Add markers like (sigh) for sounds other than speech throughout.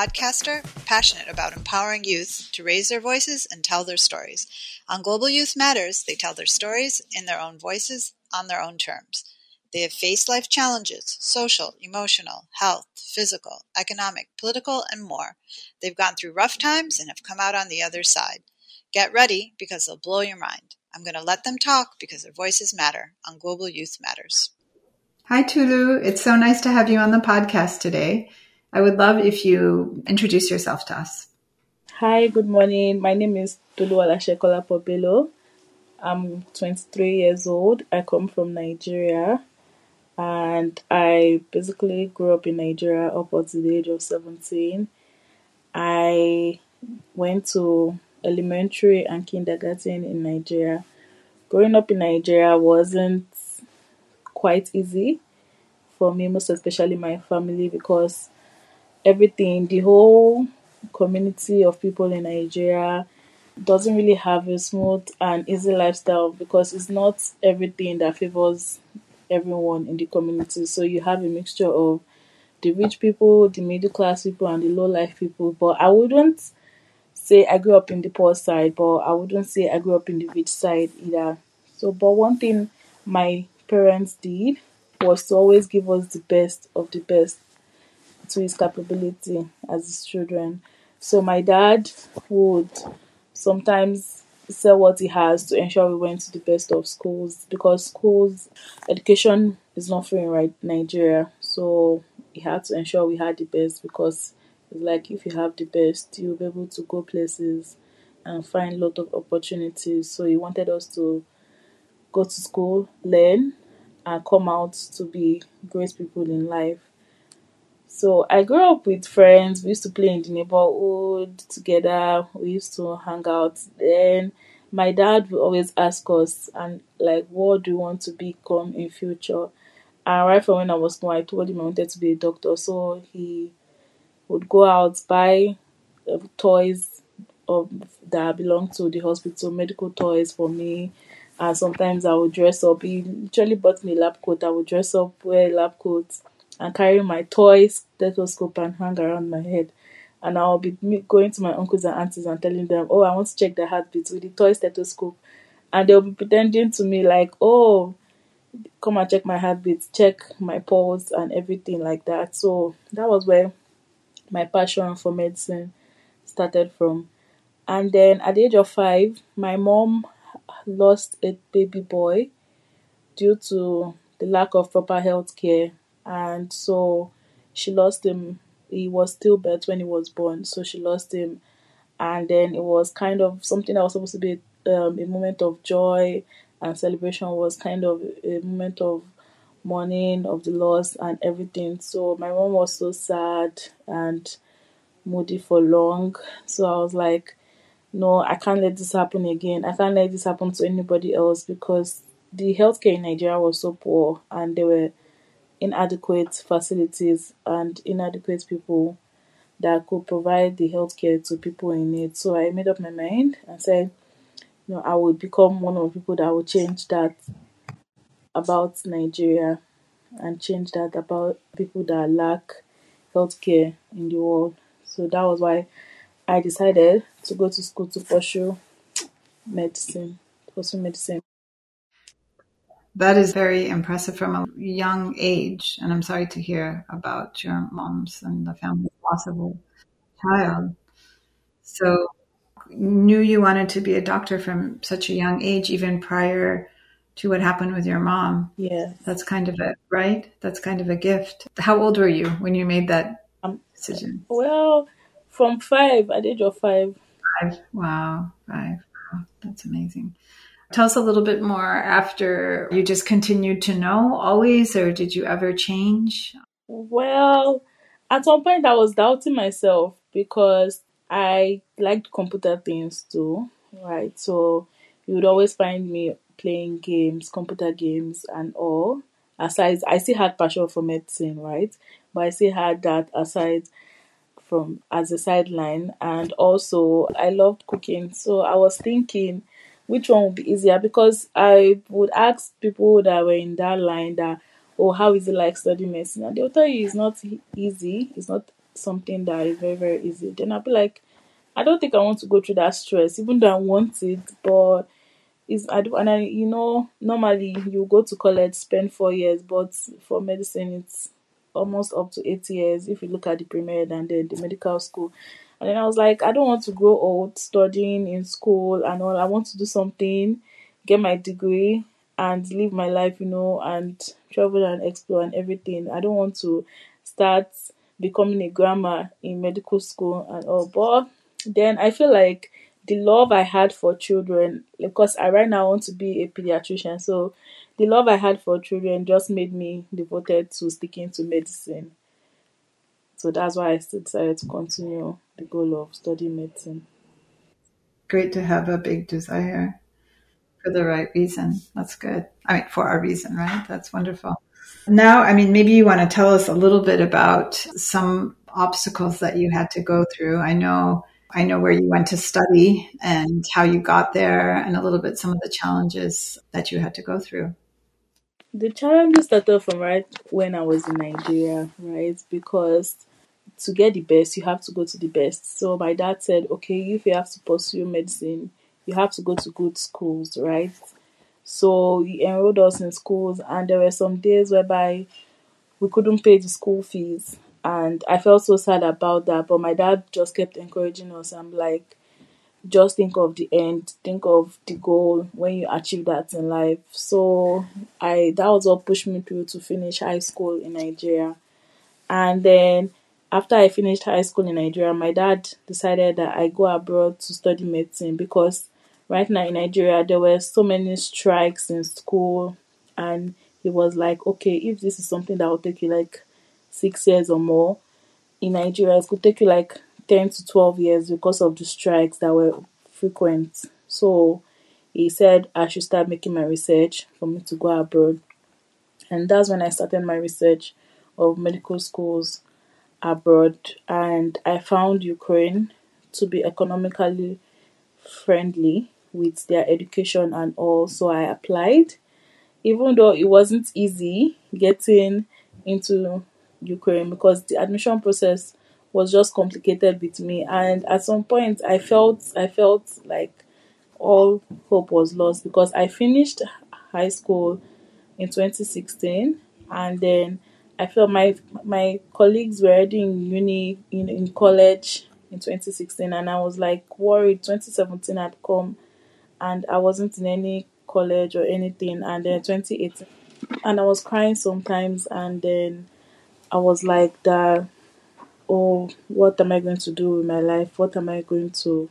podcaster passionate about empowering youth to raise their voices and tell their stories. On Global Youth Matters, they tell their stories in their own voices, on their own terms. They have faced life challenges social, emotional, health, physical, economic, political, and more. They've gone through rough times and have come out on the other side. Get ready because they'll blow your mind. I'm going to let them talk because their voices matter on Global Youth Matters. Hi, Tolu. It's so nice to have you on the podcast today. I would love if you introduce yourself to us. Hi, good morning. My name is Toluwalase Kolapo-Bello. I'm 23 years old. I come from Nigeria and I basically grew up in Nigeria up until the age of 17. I went to elementary and kindergarten in Nigeria. Growing up in Nigeria wasn't quite easy for me, most especially my family, because everything, the whole community of people in Nigeria doesn't really have a smooth and easy lifestyle because it's not everything that favors everyone in the community. So you have a mixture of the rich people, the middle class people, and the low life people. But I wouldn't say I grew up in the poor side, but I wouldn't say I grew up in the rich side either. So, but one thing my parents did was to always give us the best of the best to his capability as his children. So my dad would sometimes sell what he has to ensure we went to the best of schools because schools education is not free in Nigeria. So he had to ensure we had the best because it's like if you have the best, you'll be able to go places and find a lot of opportunities. So he wanted us to go to school, learn, and come out to be great people in life. So I grew up with friends. We used to play in the neighborhood together. We used to hang out. Then my dad would always ask us, and like, what do you want to become in future? And right from when I was small, I told him I wanted to be a doctor. So he would go out buy uh, toys of that belong to the hospital, medical toys for me and sometimes I would dress up. He literally bought me a lab coat. I would dress up, wear a lab coat, and carry my toys, stethoscope, and hang around my head. And I'll be going to my uncles and aunties and telling them, "Oh, I want to check the heartbeats with the toy stethoscope," and they'll be pretending to me like, "Oh, come and check my heartbeats, check my pulse, and everything like that." So that was where my passion for medicine started from. And then at the age of five, my mom lost a baby boy due to the lack of proper health care and so she lost him. He was stillbirth when he was born so she lost him. And then it was kind of something that was supposed to be um, a moment of joy and celebration was kind of a moment of mourning of the loss and everything. So my mom was so sad and moody for long. So i was like no, I can't let this happen again. I can't let this happen to anybody else because the healthcare in Nigeria was so poor and there were inadequate facilities and inadequate people that could provide the healthcare to people in need. So I made up my mind and said, you know, I would become one of the people that would change that about Nigeria and change that about people that lack healthcare in the world. So that was why I decided to go to school to pursue medicine, pursue medicine. That is very impressive from a young age, and I'm sorry to hear about your mom's and the family's loss of a child. So, knew you wanted to be a doctor from such a young age, even prior to what happened with your mom. Yeah, that's kind of a right. That's kind of a gift. How old were you when you made that um, decision? Well, from five, at the age of five. Five. Wow. Five. Wow. That's amazing. Tell us a little bit more after you just continued to know always, or did you ever change? Well, at some point I was doubting myself because I liked computer things too, right? So you would always find me playing games, computer games, and all. Aside, I still had passion for medicine, right? But I still had that aside from as a sideline and also I loved cooking. So I was thinking which one would be easier? Because I would ask people that were in that line that oh how is it like studying medicine? And they'll tell you it's not easy, it's not something that is very, very easy, then I'll be like, I don't think I want to go through that stress, even though I want it, but is I do, and I you know normally you go to college spend four years, but for medicine it's almost up to eight years if you look at the pre-med and then the medical school. And then I was like, I don't want to grow old studying in school and all. I want to do something, get my degree, and live my life, you know, and travel and explore and everything. I don't want to start becoming a grammar in medical school and all. But then I feel like the love I had for children, because I right now want to be a pediatrician, so the love I had for children just made me devoted to sticking to medicine. So that's why I still decided to continue the goal of studying medicine. Great to have a big desire for the right reason. That's good. I mean, for our reason, right? That's wonderful. Now, I mean, maybe you want to tell us a little bit about some obstacles that you had to go through. I know I know where you went to study and how you got there, and a little bit some of the challenges that you had to go through. The challenges started from right when I was in Nigeria, right? Because to get the best, you have to go to the best. So my dad said, okay, if you have to pursue medicine, you have to go to good schools, right? So he enrolled us in schools, and there were some days whereby we couldn't pay the school fees and I felt so sad about that. But my dad just kept encouraging us. I'm like, just think of the end, think of the goal when you achieve that in life. So I that was what pushed me through to finish high school in Nigeria. And then after I finished high school in Nigeria, my dad decided that I go abroad to study medicine because right now in Nigeria there were so many strikes in school and he was like, Okay, if this is something that will take you like six years or more. In Nigeria, it could take you like 10 to 12 years because of the strikes that were frequent. So he said I should start making my research for me to go abroad. And that's when I started my research of medical schools abroad. And I found Ukraine to be economically friendly with their education and all. So I applied. Even though it wasn't easy getting into Ukraine because the admission process was just complicated with me and at some point I felt I felt like all hope was lost because I finished high school in 2016 and then I felt my my colleagues were already in uni in, in college in 2016 and I was like worried 2017 had come and I wasn't in any college or anything and then 2018 and I was crying sometimes and then I was like that oh what am I going to do with my life? What am I going to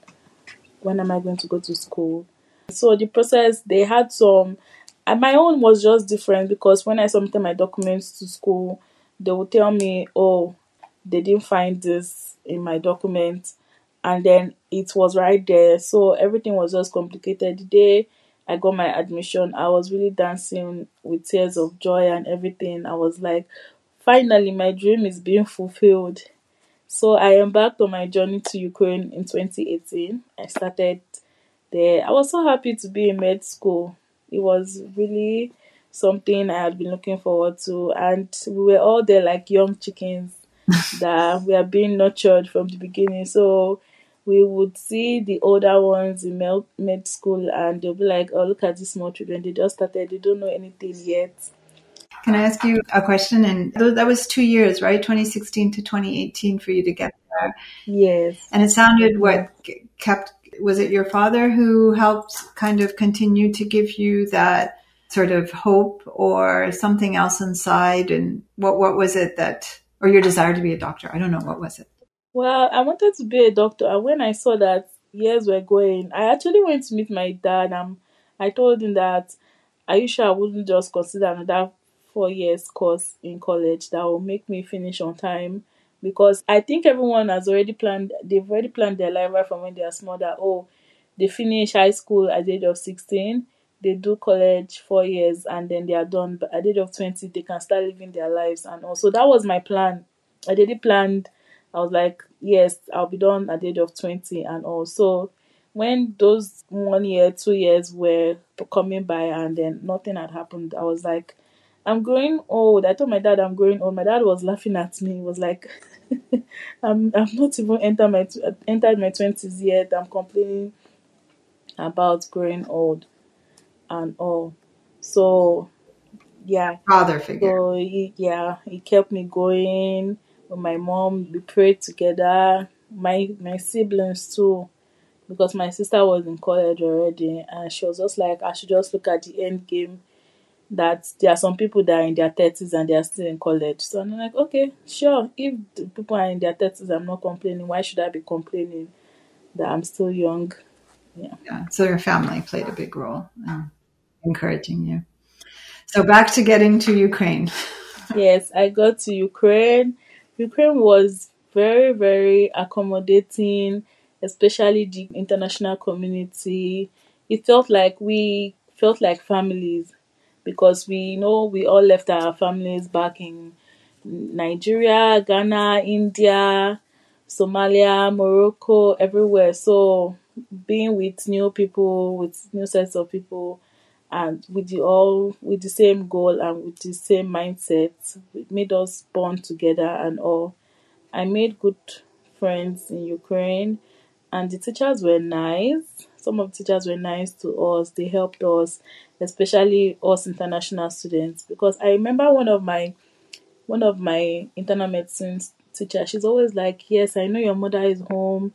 when am I going to go to school? So the process they had some and my own was just different because when I submitted my documents to school, they would tell me, Oh, they didn't find this in my document and then it was right there. So everything was just complicated. The day I got my admission, I was really dancing with tears of joy and everything. I was like, Finally, my dream is being fulfilled. So I embarked on my journey to Ukraine in 2018. I started there. I was so happy to be in med school. It was really something I had been looking forward to, and we were all there like young chickens (laughs) that we are being nurtured from the beginning. So we would see the older ones in med school, and they'll be like, "Oh, look at these small children! They just started. They don't know anything yet." Can I ask you a question? And that was two years, right? 2016 to 2018 for you to get there. Yes. And it sounded what kept, was it your father who helped kind of continue to give you that sort of hope or something else inside? And what, what was it that, or your desire to be a doctor? I don't know. What was it? Well, I wanted to be a doctor. And when I saw that years were going, I actually went to meet my dad. and I told him that, are you sure I wouldn't just consider another four years course in college that will make me finish on time because I think everyone has already planned they've already planned their life right from when they are small that oh they finish high school at the age of 16 they do college four years and then they are done. But at the age of 20 they can start living their lives and also that was my plan. I already planned. I was like yes i'll be done at the age of 20 and also when those one year two years were coming by and then nothing had happened i was like I'm growing old. I told my dad I'm growing old. My dad was laughing at me. He was like, (laughs) I'm I'm not even entered my entered my twenties yet. I'm complaining about growing old and all. So yeah. Father figure. So he, yeah, he kept me going with my mom. We prayed together. My my siblings too, because my sister was in college already, and she was just like, I should just look at the end game. That there are some people that are in their thirties and they are still in college. So I'm like, okay, sure. If the people are in their thirties, I'm not complaining. Why should I be complaining that I'm still young? Yeah. Yeah. So your family played a big role in encouraging you. So back to getting to Ukraine. (laughs) yes, I got to Ukraine. Ukraine was very, very accommodating, especially the international community. It felt like we felt like families because we know we all left our families back in Nigeria, Ghana, India, Somalia, Morocco, everywhere. So being with new people, with new sets of people, and with the all with the same goal and with the same mindset, it made us bond together and all. I made good friends in Ukraine, and the teachers were nice. Some of the teachers were nice to us. They helped us, especially us international students, because I remember one of my one of my internal medicine teachers. She's always like, "Yes, I know your mother is home."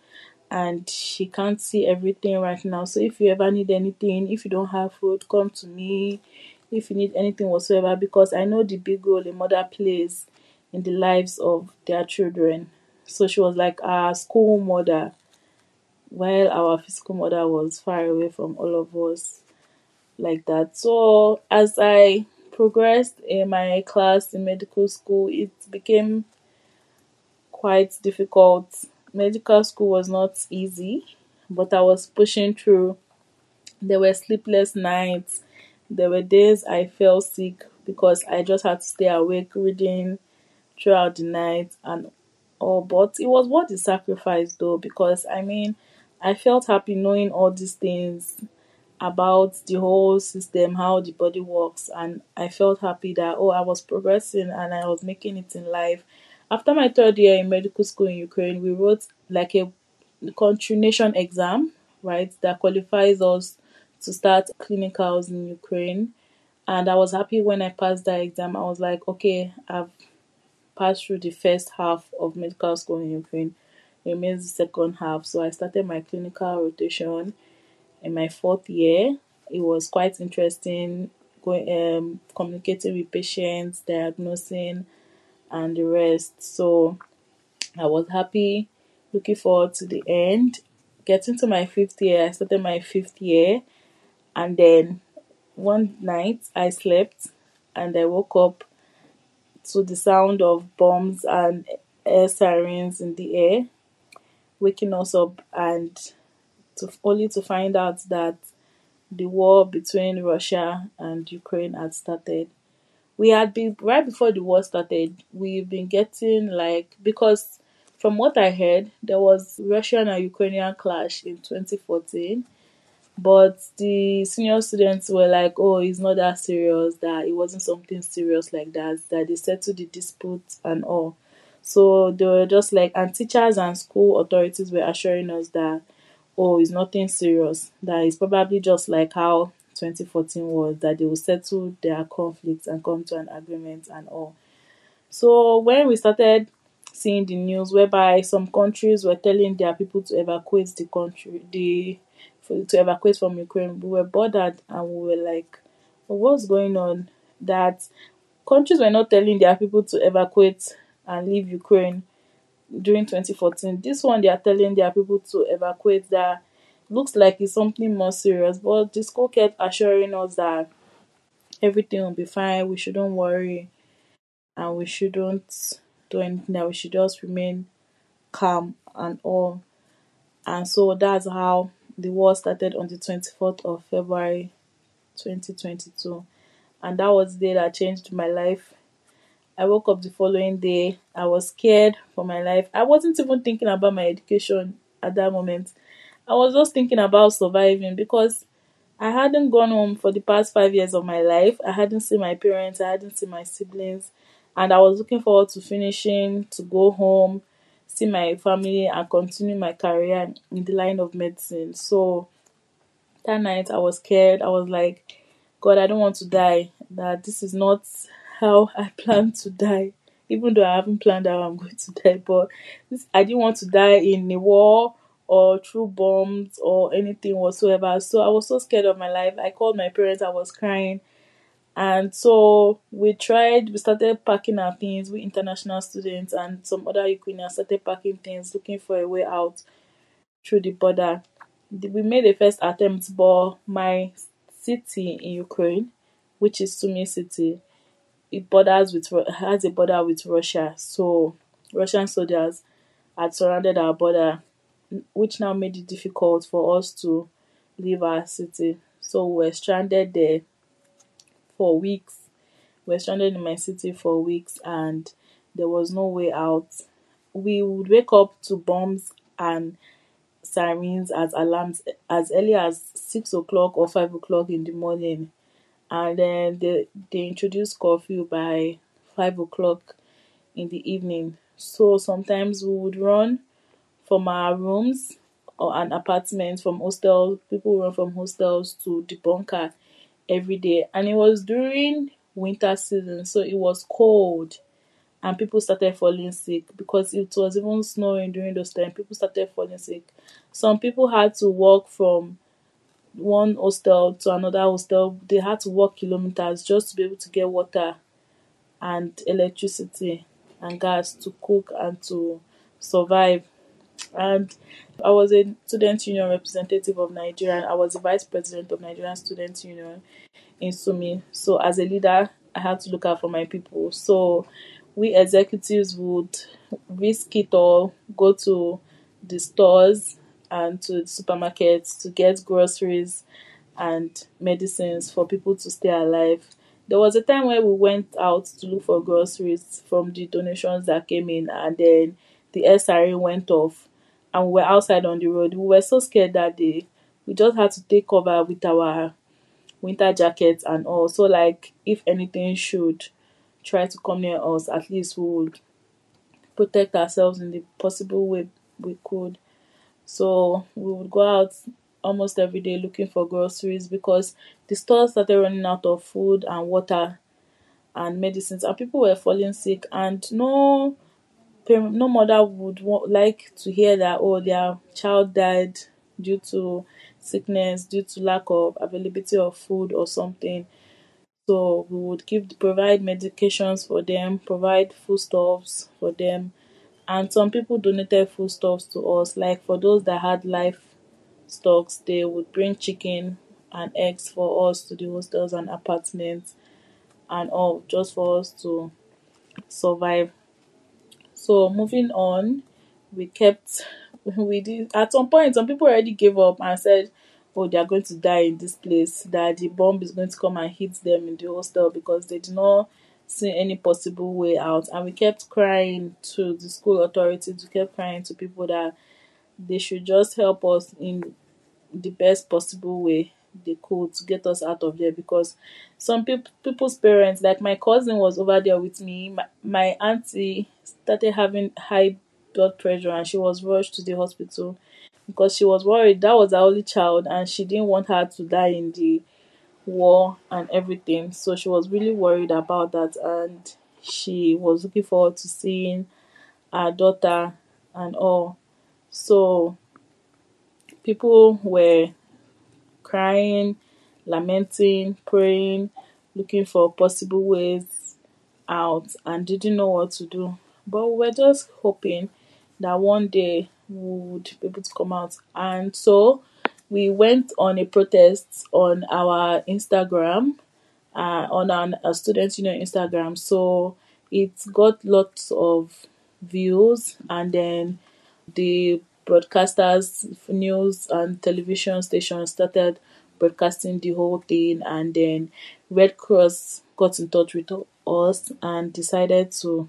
and she can't see everything right now. So if you ever need anything, if you don't have food, come to me. If you need anything whatsoever, because I know the big role a mother plays in the lives of their children. So she was like our school mother, while our physical mother was far away from all of us, like that. So as I progressed in my class in medical school, it became quite difficult medical school was not easy, but I was pushing through. There were sleepless nights. There were days I fell sick because I just had to stay awake reading throughout the night and all. But it was worth the sacrifice though, because I mean, I felt happy knowing all these things about the whole system, how the body works, and I felt happy that oh, I was progressing and I was making it in life after my third year in medical school in Ukraine, we wrote like a continuation exam, right, that qualifies us to start clinicals in Ukraine. And I was happy when I passed that exam. I was like, okay, I've passed through the first half of medical school in Ukraine. Remains the second half. So I started my clinical rotation in my fourth year. It was quite interesting going um, communicating with patients, diagnosing and the rest. So I was happy, looking forward to the end. Getting to my fifth year, I started my fifth year, and then one night I slept and I woke up to the sound of bombs and air sirens in the air, waking us up and to only to find out that the war between Russia and Ukraine had started. We had been right before the war started we've been getting like because from what i heard there was russian and ukrainian clash in 2014 but the senior students were like oh it's not that serious that it wasn't something serious like that that they settled the dispute and all so they were just like and teachers and school authorities were assuring us that oh it's nothing serious that it's probably just like how 2014 was that they will settle their conflicts and come to an agreement and all. So when we started seeing the news whereby some countries were telling their people to evacuate the country, the to evacuate from Ukraine, we were bothered and we were like, what's going on? That countries were not telling their people to evacuate and leave Ukraine during 2014. This one, they are telling their people to evacuate. That looks like it's something more serious. But the school kept assuring us that everything will be fine, we shouldn't worry, and we shouldn't do anything, that we should just remain calm and all. And so that's how the war started on the 24th of February 2022. And that was the day that changed my life. I woke up the following day. I was scared for my life. I wasn't even thinking about my education at that moment. I was just thinking about surviving because I hadn't gone home for the past five years of my life. I hadn't seen my parents, I hadn't seen my siblings, and I was looking forward to finishing, to go home, see my family, and continue my career in the line of medicine. So that night I was scared. I was like, God, I don't want to die. That this is not how I plan to die. Even though I haven't planned how I'm going to die, but this, I didn't want to die in a war or through bombs or anything whatsoever. So I was so scared of my life. I called my parents, I was crying. And so we tried, we started packing our things, we international students and some other Ukrainians started packing things, looking for a way out through the border. We made a first attempt, but my city in Ukraine, which is Sumy city, it borders with has a border with Russia. So Russian soldiers had surrounded our border which now made it difficult for us to leave our city. So we were stranded there for weeks. We were stranded in my city for weeks and there was no way out. We would wake up to bombs and sirens as alarms as early as six o'clock or five o'clock in the morning. And then they, they introduced curfew by five o'clock in the evening. So sometimes we would run from our rooms or an apartment from hostel. People run from hostels to the bunker every day, and it was during winter season, so it was cold, and people started falling sick because it was even snowing during those time. People started falling sick. Some people had to walk from one hostel to another hostel. They had to walk kilometers just to be able to get water and electricity and gas to cook and to survive and I was a student union representative of Nigeria. And I was the vice president of Nigerian Student Union in Sumy. So as a leader, I had to look out for my people. So we executives would risk it all, go to the stores and to supermarkets to get groceries and medicines for people to stay alive. There was a time where we went out to look for groceries from the donations that came in, and then the SRA went off and we were outside on the road. We were so scared that day. We just had to take cover with our winter jackets and all. So like if anything should try to come near us, at least we would protect ourselves in the possible way we could. So we would go out almost every day looking for groceries because the stores started running out of food and water and medicines and people were falling sick and no no mother would want, like to hear that oh their child died due to sickness due to lack of availability of food or something. So we would give provide medications for them provide foodstuffs for them and some people donated foodstuffs to us. Like for those that had life stocks they would bring chicken and eggs for us to the hostels and apartments and all just for us to survive. So moving on, we kept (laughs) we did at some point some people already gave up and said, Oh, they are going to die in this place, that the bomb is going to come and hit them in the hostel because they did not see any possible way out. And we kept crying to the school authorities, we kept crying to people that they should just help us in the best possible way they could to get us out of there. Because some people people's parents like my cousin was over there with me. My, my auntie started having high blood pressure and she was rushed to the hospital because she was worried. That was her only child and she didn't want her to die in the war and everything so she was really worried about that and she was looking forward to seeing her daughter and all so people were crying, lamenting, praying, looking for possible ways out, and didn't know what to do. But we were just hoping that one day we would be able to come out. And so we went on a protest on our Instagram, uh, on our student union Instagram. So it got lots of views, and then the broadcasters, news and television stations started broadcasting the whole thing, and then Red Cross got in touch with us and decided to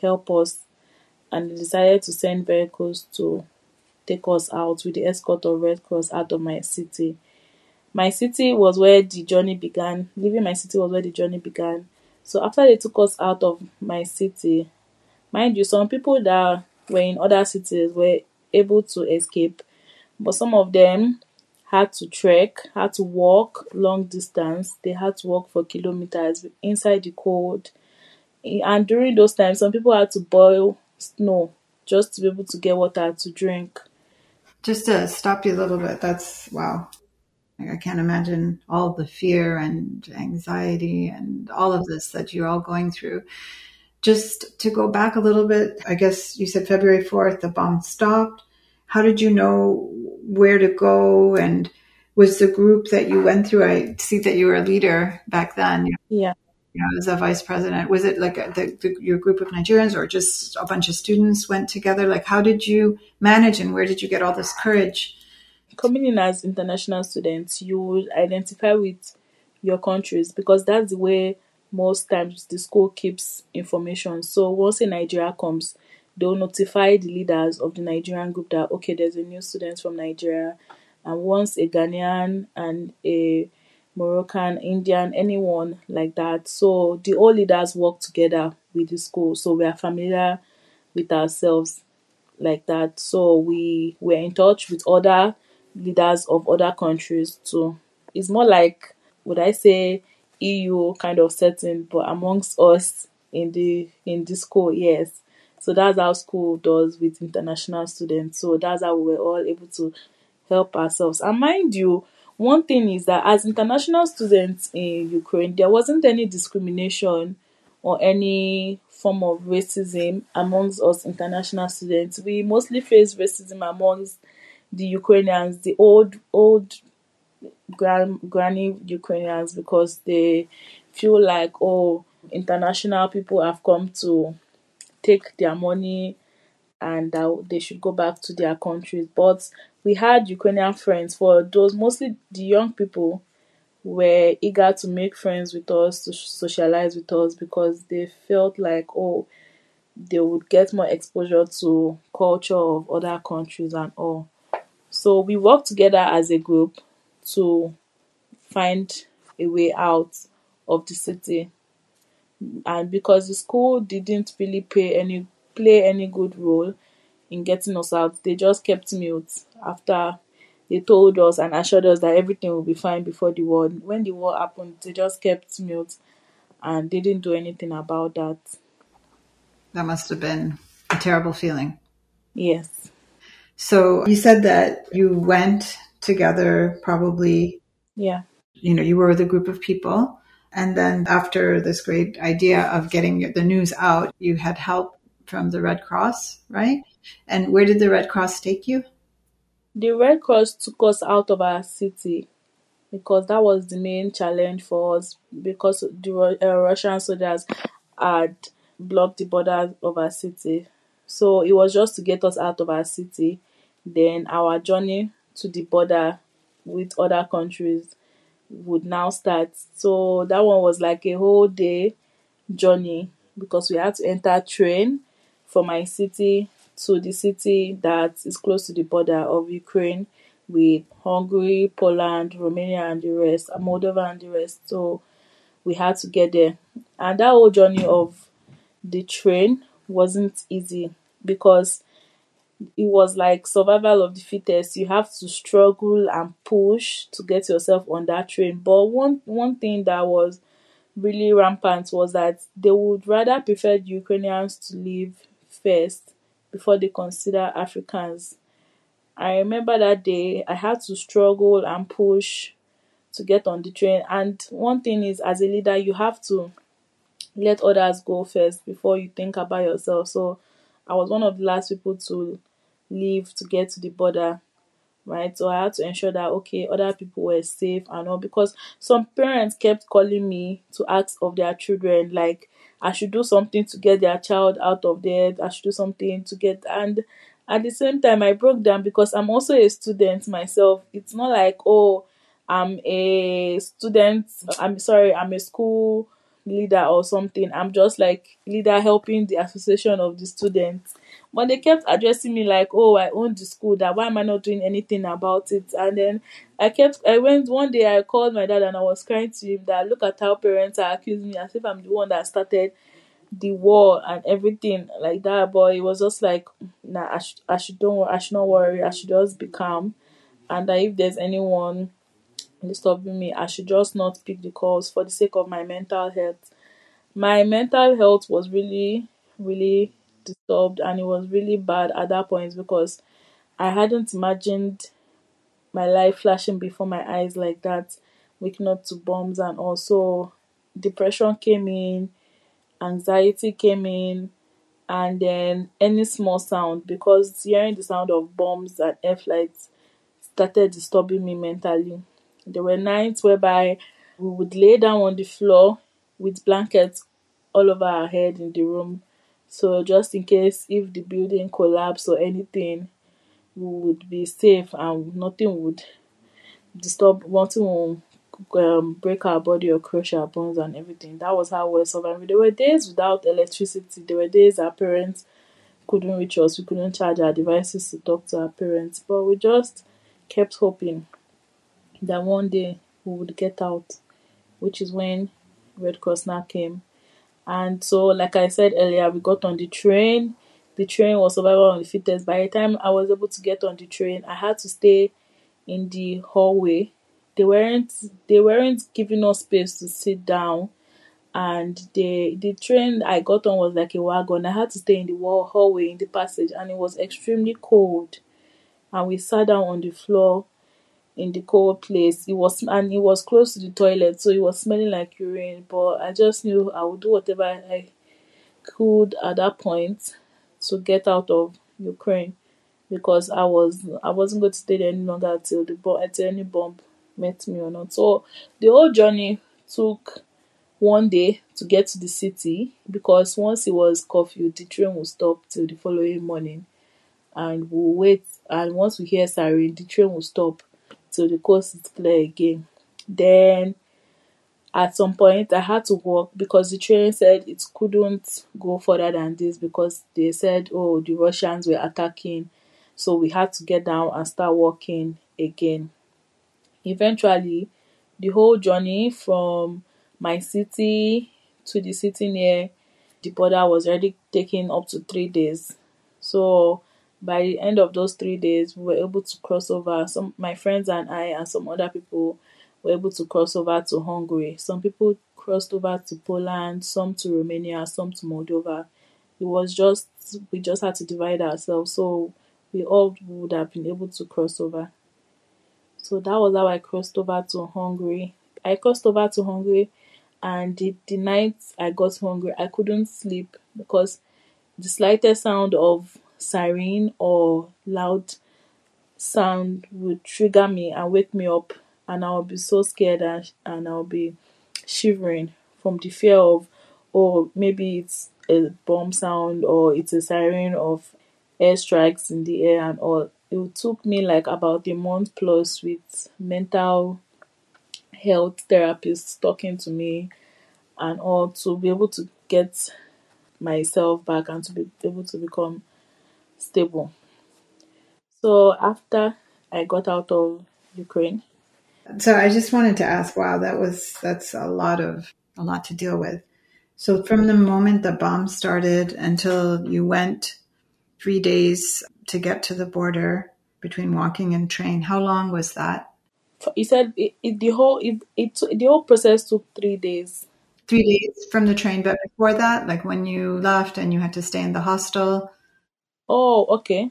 help us, and decided to send vehicles to take us out with the escort of Red Cross out of my city. my city was where the journey began. Leaving my city was where the journey began. So after they took us out of my city, mind you, some people that were in other cities were able to escape, but some of them had to trek, had to walk long distance. They had to walk for kilometers inside the cold. And during those times, some people had to boil snow just to be able to get water to drink. Just to stop you a little bit, that's wow. I can't imagine all the fear and anxiety and all of this that you're all going through. Just to go back a little bit, I guess you said February 4th, the bomb stopped. How did you know where to go? And was the group that you went through, I see that you were a leader back then. Yeah. You know, as a vice president, was it like a, the, the, your group of Nigerians or just a bunch of students went together? Like, how did you manage and where did you get all this courage? coming in as international students, you identify with your countries because that's the way most times the school keeps information. So once a Nigeria comes, they'll notify the leaders of the Nigerian group that okay, there's a new student from Nigeria, and once a Ghanaian and a Moroccan, Indian, anyone like that. So the all leaders work together with the school, so we are familiar with ourselves like that. So we were in touch with other leaders of other countries too. It's more like would I say EU kind of setting, but amongst us in the in the school, yes. So that's how school does with international students. So that's how we were all able to help ourselves. And mind you, one thing is that as international students in Ukraine, there wasn't any discrimination or any form of racism amongst us international students. We mostly face racism amongst the Ukrainians, the old old gran, granny Ukrainians, because they feel like oh international people have come to take their money and that they should go back to their countries. But we had Ukrainian friends for those mostly the young people were eager to make friends with us, to socialize with us because they felt like oh they would get more exposure to culture of other countries and all. So we worked together as a group to find a way out of the city. And because the school didn't really play any play any good role in getting us out, they just kept mute after they told us and assured us that everything will be fine before the war. When the war happened, they just kept mute and they didn't do anything about that. That must have been a terrible feeling. Yes. So you said that you went together probably. Yeah. You know, you were with a group of people. And then after this great idea of getting the news out, you had help from the Red Cross, right? And where did the Red Cross take you? The Red Cross took us out of our city because that was the main challenge for us because the uh, Russian soldiers had blocked the border of our city. So it was just to get us out of our city. Then our journey to the border with other countries would now start. So that one was like a whole day journey because we had to enter train from my city to the city that is close to the border of Ukraine with Hungary, Poland, Romania, and the rest, Moldova, and the rest. So we had to get there. And that whole journey of the train wasn't easy because it was like survival of the fittest. You have to struggle and push to get yourself on that train. But one one thing that was really rampant was that they would rather prefer the Ukrainians to leave first before they consider Africans. I remember that day I had to struggle and push to get on the train. And one thing is, as a leader, you have to let others go first before you think about yourself. So I was one of the last people to leave to get to the border right so i had to ensure that okay other people were safe and all because some parents kept calling me to ask of their children like i should do something to get their child out of there. I should do something to get and at the same time i broke down because i'm also a student myself. It's not like oh i'm a student i'm sorry i'm a school leader or something i'm just like leader helping the association of the students But they kept addressing me like, "Oh, I own the school. That why am I not doing anything about it?" And then I kept. I went one day. I called my dad and I was crying to him that look at how parents are accusing me as if I'm the one that started the war and everything like that. But it was just like, nah, I should, I should don't, I should not worry. I should just be calm, and that if there's anyone disturbing me, I should just not pick the calls for the sake of my mental health. My mental health was really, really disturbed, and it was really bad at that point because I hadn't imagined my life flashing before my eyes like that, waking up to bombs, and also depression came in anxiety came in and then any small sound because hearing the sound of bombs and air flights started disturbing me mentally. There were nights whereby we would lay down on the floor with blankets all over our head in the room. So just in case if the building collapsed or anything, we would be safe and nothing would disturb nothing would um, break our body or crush our bones and everything. That was how we were surviving. There were days without electricity. There were days our parents couldn't reach us. We couldn't charge our devices to talk to our parents. But we just kept hoping that one day we would get out, which is when Red Cross now came. And so, like I said earlier, we got on the train. The train was survival on the fittest. By the time I was able to get on the train, I had to stay in the hallway they weren't they weren't giving us space to sit down and the the train I got on was like a wagon. I had to stay in the wall hallway in the passage and it was extremely cold. And we sat down on the floor in the cold place. It was and it was close to the toilet, so it was smelling like urine. But I just knew I would do whatever I could at that point to get out of Ukraine because I was I wasn't going to stay there any longer until the until any bomb met me or not. So the whole journey took one day to get to the city because once it was curfew, the train will stop till the following morning, and we'll wait. And once we hear siren, the train will stop till the coast is clear again. Then at some point I had to walk because the train said it couldn't go further than this because they said oh the Russians were attacking so we had to get down and start walking again. Eventually, the whole journey from my city to the city near the border was already taking up to three days. So by the end of those three days, we were able to cross over. Some my friends and I and some other people were able to cross over to Hungary. Some people crossed over to Poland, some to Romania, some to Moldova. It was just we just had to divide ourselves, so we all would have been able to cross over. So that was how I crossed over to Hungary. I crossed over to Hungary and the, the night I got Hungary, I couldn't sleep because the slightest sound of siren or loud sound would trigger me and wake me up and I'll be so scared and, and I'll be shivering from the fear of oh maybe it's a bomb sound or it's a siren of airstrikes in the air and all. It took me like about a month plus with mental health therapists talking to me and all to be able to get myself back and to be able to become stable. So after I got out of Ukraine. So I just wanted to ask, wow, that was that's a lot of a lot to deal with. So from the moment the bomb started until you went three days to get to the border between walking and train. How long was that? He said it, it, the whole it, it the whole process took three days. Three days from the train, but before that, like when you left and you had to stay in the hostel. Oh, okay,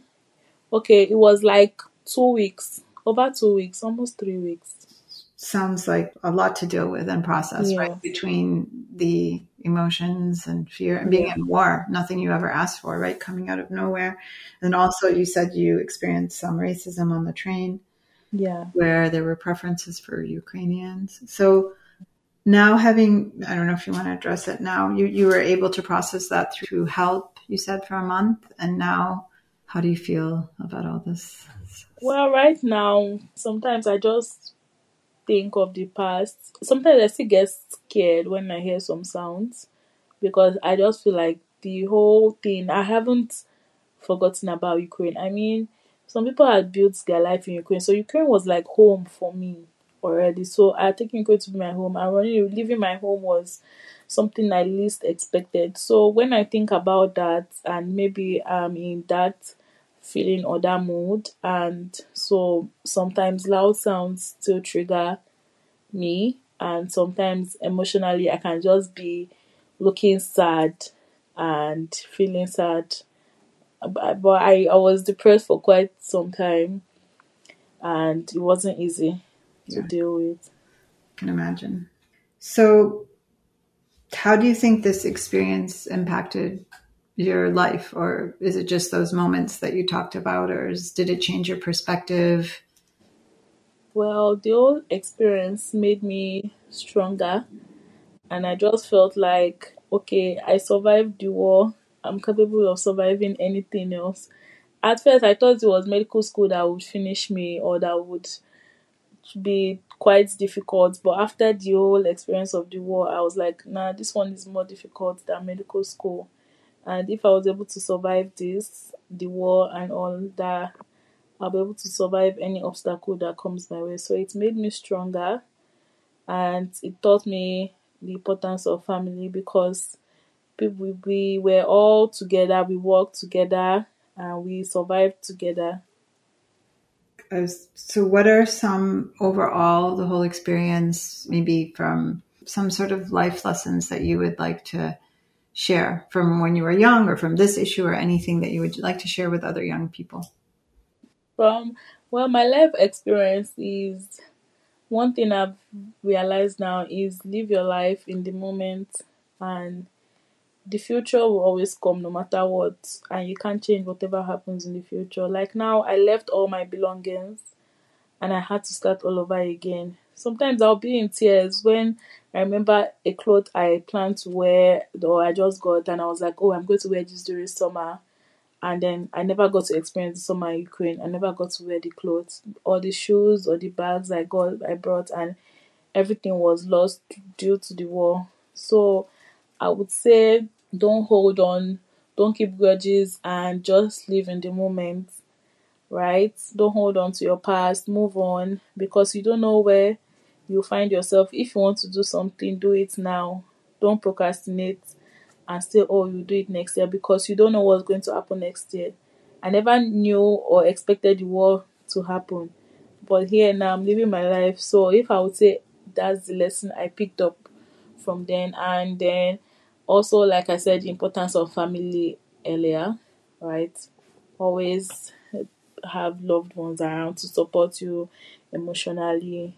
okay. It was like two weeks, over two weeks, almost three weeks sounds like a lot to deal with and process, yeah. right? Between the emotions and fear and being yeah. in war, nothing you ever asked for, right? Coming out of nowhere. And also, you said you experienced some racism on the train. Yeah. Where there were preferences for Ukrainians. So now having, I don't know if you want to address it now, you, you were able to process that through help, you said, for a month. And now, how do you feel about all this? Well, right now, sometimes I just think of the past. Sometimes I still get scared when I hear some sounds because I just feel like the whole thing, I haven't forgotten about Ukraine. I mean, some people had built their life in Ukraine, so Ukraine was like home for me already. So I taken Ukraine to be my home, and running, leaving my home was something I least expected. So when I think about that, and maybe I'm in that feeling or that mood, and so sometimes loud sounds still trigger me, and sometimes emotionally I can just be looking sad and feeling sad. But, I, I was depressed for quite some time, and it wasn't easy to Yeah. deal with. I can imagine. So, how do you think this experience impacted your life, or is it just those moments that you talked about, or is, did it change your perspective? Well, the whole experience made me stronger, and I just felt like, okay, I survived the war. I'm capable of surviving anything else. At first, I thought it was medical school that would finish me or that would be quite difficult. But after the whole experience of the war, I was like, nah, this one is more difficult than medical school. And if I was able to survive this, the war and all that, I'll be able to survive any obstacle that comes my way. So it made me stronger and it taught me the importance of family because people we were all together, we worked together and we survived together. So, what are some overall the whole experience, maybe from some sort of life lessons that you would like to share from when you were young, or from this issue, or anything that you would like to share with other young people? From well, my life experience is one thing I've realized now is live your life in the moment and the future will always come no matter what and you can't change whatever happens in the future. Like now I left all my belongings and I had to start all over again. Sometimes I'll be in tears when I remember a cloth I planned to wear or I just got and I was like, Oh, I'm going to wear this during summer and then I never got to experience the summer in Ukraine. I never got to wear the clothes, or the shoes, or the bags I got, I brought, and everything was lost due to the war. So I would say, don't hold on, don't keep grudges, and just live in the moment. Right? Don't hold on to your past. Move on because you don't know where you'll find yourself. If you want to do something, do it now. Don't procrastinate and say, oh, you'll do it next year because you don't know what's going to happen next year. I never knew or expected the war to happen, but here now I'm living my life. So if I would say that's the lesson I picked up from then, and then also, like I said, the importance of family earlier, right? Always have loved ones around to support you emotionally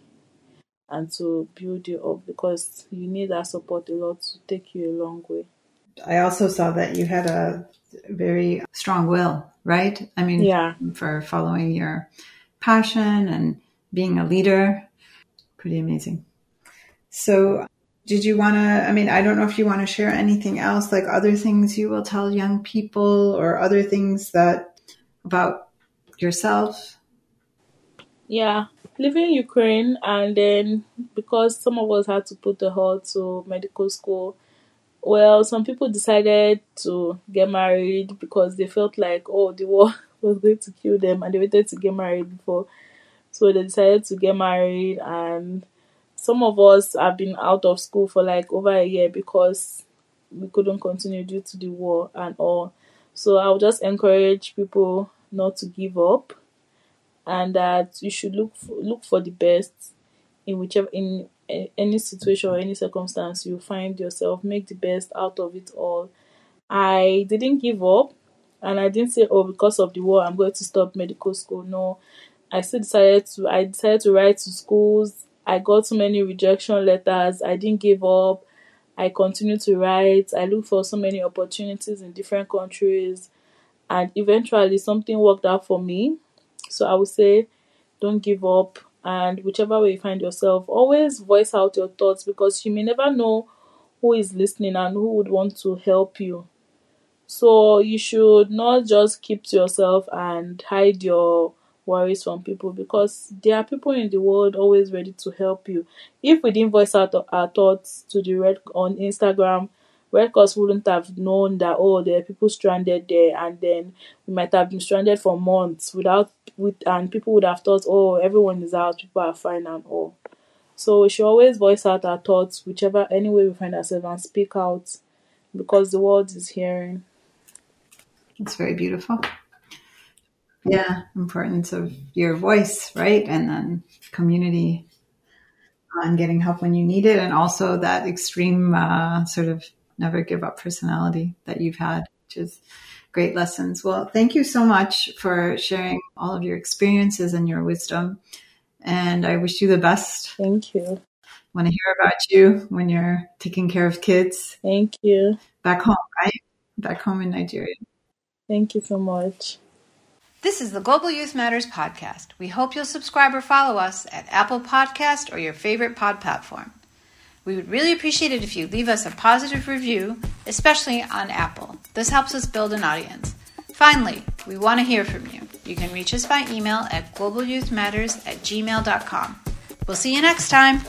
and to build you up because you need that support a lot to take you a long way. I also saw that you had a very strong will, right? I mean, Yeah. for following your passion and being a leader. Pretty amazing. So, did you want to? I mean, I don't know if you want to share anything else, like other things you will tell young people or other things that about yourself. Yeah, leaving Ukraine and then because some of us had to put the halt to medical school, well, some people decided to get married because they felt like, oh, the war (laughs) was going to kill them and they wanted to get married before. So they decided to get married and some of us have been out of school for like over a year because we couldn't continue due to the war and all. So I would just encourage people not to give up and that you should look for, look for the best in whichever in eh, any situation or any circumstance you find yourself. Make the best out of it all. I didn't give up and i didn't say oh because of the war i'm going to stop medical school. No. I still decided to i decided to write to schools i got so many rejection letters. I didn't give up. I continued to write. I looked for so many opportunities in different countries. And eventually something worked out for me. So I would say don't give up. And whichever way you find yourself, always voice out your thoughts because you may never know who is listening and who would want to help you. So you should not just keep to yourself and hide your worries from people because there are people in the world always ready to help you. If we didn't voice out our thoughts to the red on Instagram Red Cross wouldn't have known that oh there are people stranded there, and then we might have been stranded for months without with, and people would have thought oh everyone is out, people are fine and all. So we should always voice out our thoughts, whichever any way we find ourselves, and speak out because the world is hearing. It's very beautiful. Yeah, importance of your voice, right? And then community and getting help when you need it, and also that extreme uh, sort of never give up personality that you've had, which is great lessons. Well, thank you so much for sharing all of your experiences and your wisdom. And I wish you the best. Thank you. Want to hear about you when you're taking care of kids. Thank you. Back home, right? Back home in Nigeria. Thank you so much. This is the Global Youth Matters podcast. We hope you'll subscribe or follow us at Apple Podcast or your favorite pod platform. We would really appreciate it if you leave us a positive review, especially on Apple. This helps us build an audience. Finally, we want to hear from you. You can reach us by email at globalyouthmatters at gmail.com. We'll see you next time.